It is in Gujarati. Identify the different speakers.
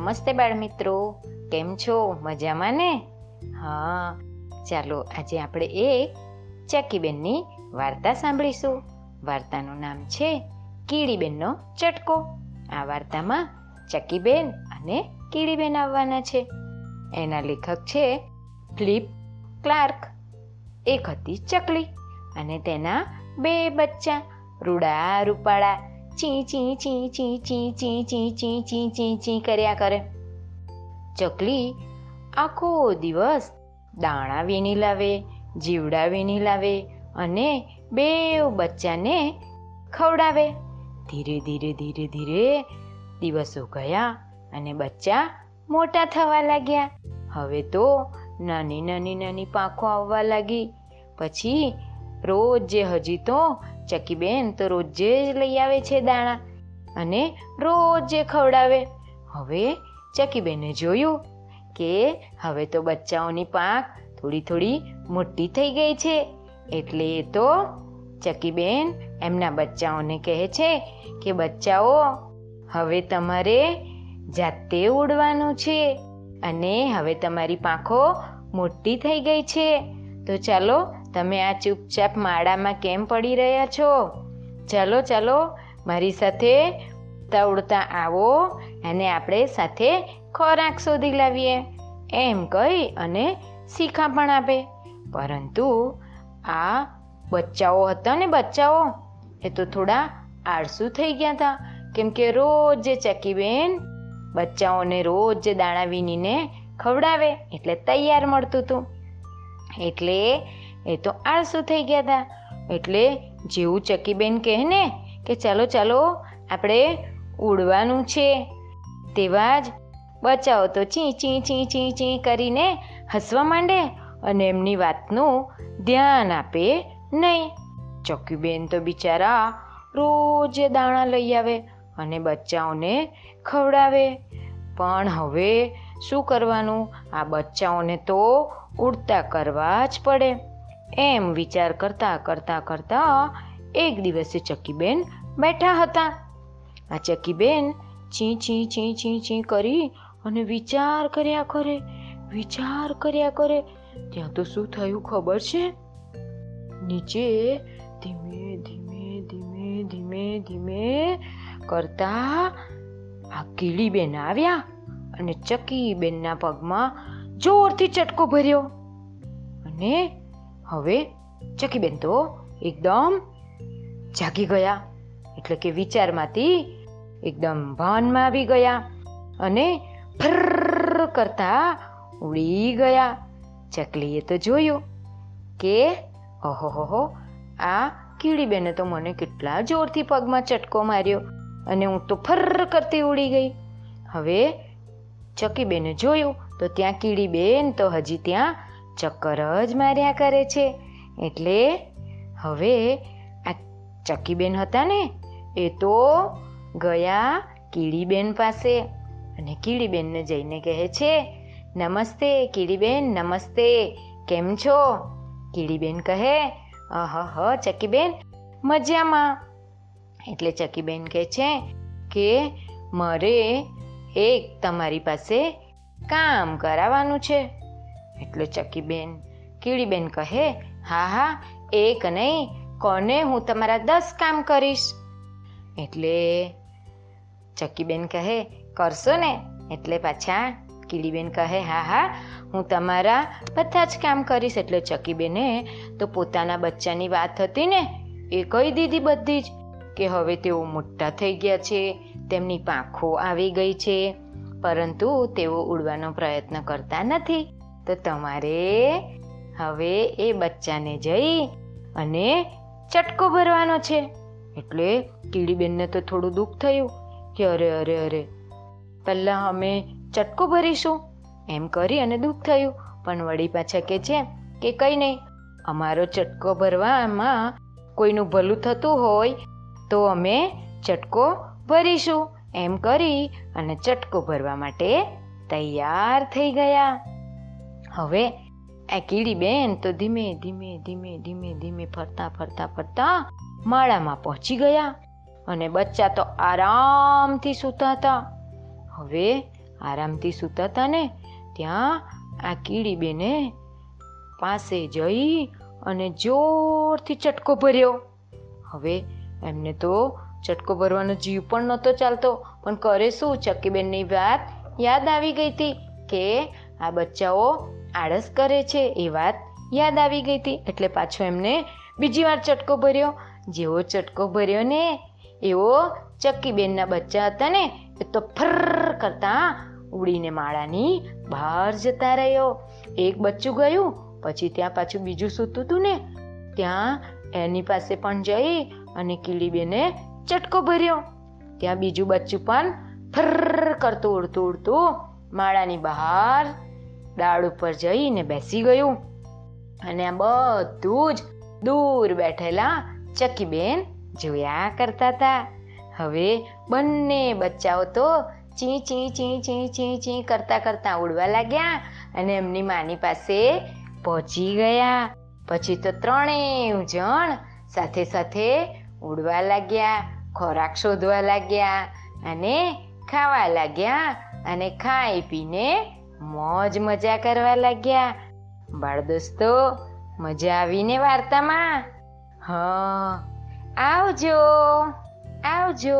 Speaker 1: નમસ્તે બાળ મિત્રો કેમ છો? મજામાં ને? હા. ચાલો, આજે આપણે એક ચકીબેનની વાર્તા સાંભળીશું. વાર્તાનું નામ છે કીડીબેનનો ચટકો. આ વાર્તામાં ચકીબેન અને કીડીબેન આવવાના છે. એના લેખક છે ફ્લિપ ક્લાર્ક. એક હતી ચકલી અને તેના બે બચ્ચા, રૂડા રૂપાળા ચી ચી ચી ચી ચી ચી ચી ચી ચી ચી ચી કર્યા કરે ચકલી આખો દિવસ દાણા વીણી લાવે જીવડા વીણી લાવે અને બે બચ્ચાને ખવડાવે ધીરે ધીરે ધીરે ધીરે દિવસો ગયા અને બચ્ચા મોટા થવા લાગ્યા હવે તો નાની નાની નાની પાંખો આવવા લાગી પછી રોજ જે હજી તો ચકીબેન તો રોજે જ લઈ આવે છે દાણા અને રોજે ખવડાવે. હવે ચકીબેને જોયું કે હવે તો બચ્ચાઓની પાંખ થોડી થોડી મોટી થઈ ગઈ છે. એટલે એ તો ચકીબેન એમના બચ્ચાઓને કહે છે કે, બચ્ચાઓ, હવે તમારે જાતે ઉડવાનું છે અને હવે તમારી પાંખો મોટી થઈ ગઈ છે. તો ચાલો તમે આ ચૂપચાપ માળામાં કેમ પડી રહ્યા છો? ચાલો ચાલો, મારી સાથે ઉડતા ઉડતા આવો અને આપણે સાથે ખોરાક શોધી લાવીએ. એમ કહી અને શીખા પણ આપે. પરંતુ આ બચ્ચાઓ હતા ને બચ્ચાઓ, એ તો થોડા આળસુ થઈ ગયા હતા. કેમ કે રોજ ચકીબેન બચ્ચાઓને રોજ દાણા વીણીને ખવડાવે એટલે તૈયાર મળતું હતું. એટલે એ તો આળસુ થઈ ગયા હતા એટલે જેવું ચકીબેન કહે ને કે ચાલો ચાલો, આપણે ઉડવાનું છે. તેવા જ બચાવો તો ચી ચી ચી ચી ચી કરીને હસવા માંડે અને એમની વાતનું ધ્યાન આપે નહીં. ચકીબેન તો બિચારા રોજ દાણા લઈ આવે અને બચ્ચાઓને ખવડાવે. પણ હવે શું કરવાનું? આ બચ્ચાઓને તો ઉડતા કરવા જ પડે. એમ વિચાર કરતા કરતા કરતા એક દિવસે ચકીબેન બેઠા હતા. આ ચકીબેન ચી ચી ચી ચી ચી કરી અને વિચાર કર્યા કરે, વિચાર કર્યા કરે, ત્યાં તો શું થયું ખબર છે? નીચે ધીમે ધીમે ધીમે ધીમે ધીમે કરતા આ કીડીબેન આવ્યા અને ચકીબેનના પગમાં જોરથી ચટકો ભર્યો. અને હવે ચકીબેન તો એકદમ જાગી ગયા. એટલે કે વિચારમાંથી એકદમ ભાનમાં આવી ગયા અને ફર કરતા ઉડી ગયા. ચકલીએ તો જોયું કે ઓહો આ કીડીબેને તો મને કેટલા જોરથી પગમાં ચટકો માર્યો અને હું તો ફર કરતી ઉડી ગઈ. હવે ચકીબેને જોયું તો ત્યાં કીડીબેન તો હજી ત્યાં ચક્કર જ માર્યા કરે છે. એટલે હવે આ ચકીબેન હતા ને, એ તો ગયા કીડીબેન પાસે અને કીડીબેનને જઈને કહે છે, નમસ્તે કીડીબેન, નમસ્તે. કેમ છો? કીડીબેન કહે, અહ હ ચકીબેન મજામાં. એટલે ચકીબેન કહે છે કે, મારે એક તમારી પાસે કામ કરાવવાનું છે. એટલે ચકીબેન, કીડીબેન કહે, હા હા એક નહીં કોને હું તમારા દસ કામ કરીશ? એટલે ચકીબેન કહે, કરશો ને? એટલે પાછા કીડીબેન કહે, હા હા, હું તમારા બધા જ કામ કરીશ. એટલે ચકીબેને તો પોતાના બચ્ચાની વાત હતી ને, એ કહી દીધી બધી જ કે હવે તેઓ મોટા થઈ ગયા છે, તેમની પાંખો આવી ગઈ છે, પરંતુ તેઓ ઉડવાનો પ્રયત્ન કરતા નથી. તો તમારે હવે એ બચ્ચાને જઈ અને ચટકો ભરવાનો છે. એટલે કીડીબેનને તો થોડું દુઃખ થયું કે અરે અરે અરે, પહેલાં અમે ચટકો ભરીશું. એમ કરી અને દુઃખ થયું. પણ વળી પાછા કે છે કે કંઈ નહીં, અમારો ચટકો ભરવામાં કોઈનું ભલું થતું હોય તો અમે ચટકો ભરીશું. એમ કરી અને ચટકો ભરવા માટે તૈયાર થઈ ગયા. હવે આ કીડીબેન તો ધીમે ધીમે ધીમે ધીમે ધીમે ફરતા ફરતા ફરતા માળામાં પહોંચી ગયા અને બચ્ચા તો આરામથી સૂતા હતા. હવે આરામથી સૂતા હતા ને ત્યાં આ કીડી બેને પાસે જઈ અને જોરથી ચટકો ભર્યો. હવે એમને તો ચટકો ભરવાનો જીવ પણ નહોતો ચાલતો. પણ કરે શું? ચક્કીબેનની વાત યાદ આવી ગઈ હતી કે આ બચ્ચાઓ આળસ કરે છે એ વાત યાદ આવી ગઈ હતી. એટલે પાછો એમને બીજી વાર ચટકો ભર્યો. જેવો ચટકો ભર્યો ને, એવો ચક્કીબેનના બચ્ચા હતા ને, એ તો ફર કરતા ઉડીને માળાની બહાર જતા રહ્યો. એક બચ્ચું ગયું, પછી ત્યાં પાછું બીજું સૂતું હતું ને, ત્યાં એની પાસે પણ જઈ અને કીડીબેને ચટકો ભર્યો. ત્યાં બીજું બચ્ચું પણ ફર કરતું ઉડતું ઉડતું માળાની બહાર ડાળ ઉપર જઈને બેસી ગયું. અને આ બધું જ દૂર બેઠેલા ચકીબેન જોયા કરતા હતા. હવે બંને બચ્ચાઓ તો ચી ચી ચી ચી ચી ચી કરતા કરતા ઉડવા લાગ્યા અને એમની માની પાસે પહોંચી ગયા. પછી તો ત્રણેય જણ સાથે સાથે ઉડવા લાગ્યા, ખોરાક શોધવા લાગ્યા અને ખાવા લાગ્યા અને ખાઈ પીને મોજ મજા કરવા લાગ્યા. બાળ દોસ્તો મજા આવીને વાર્તામાં? હા આવજો આવજો.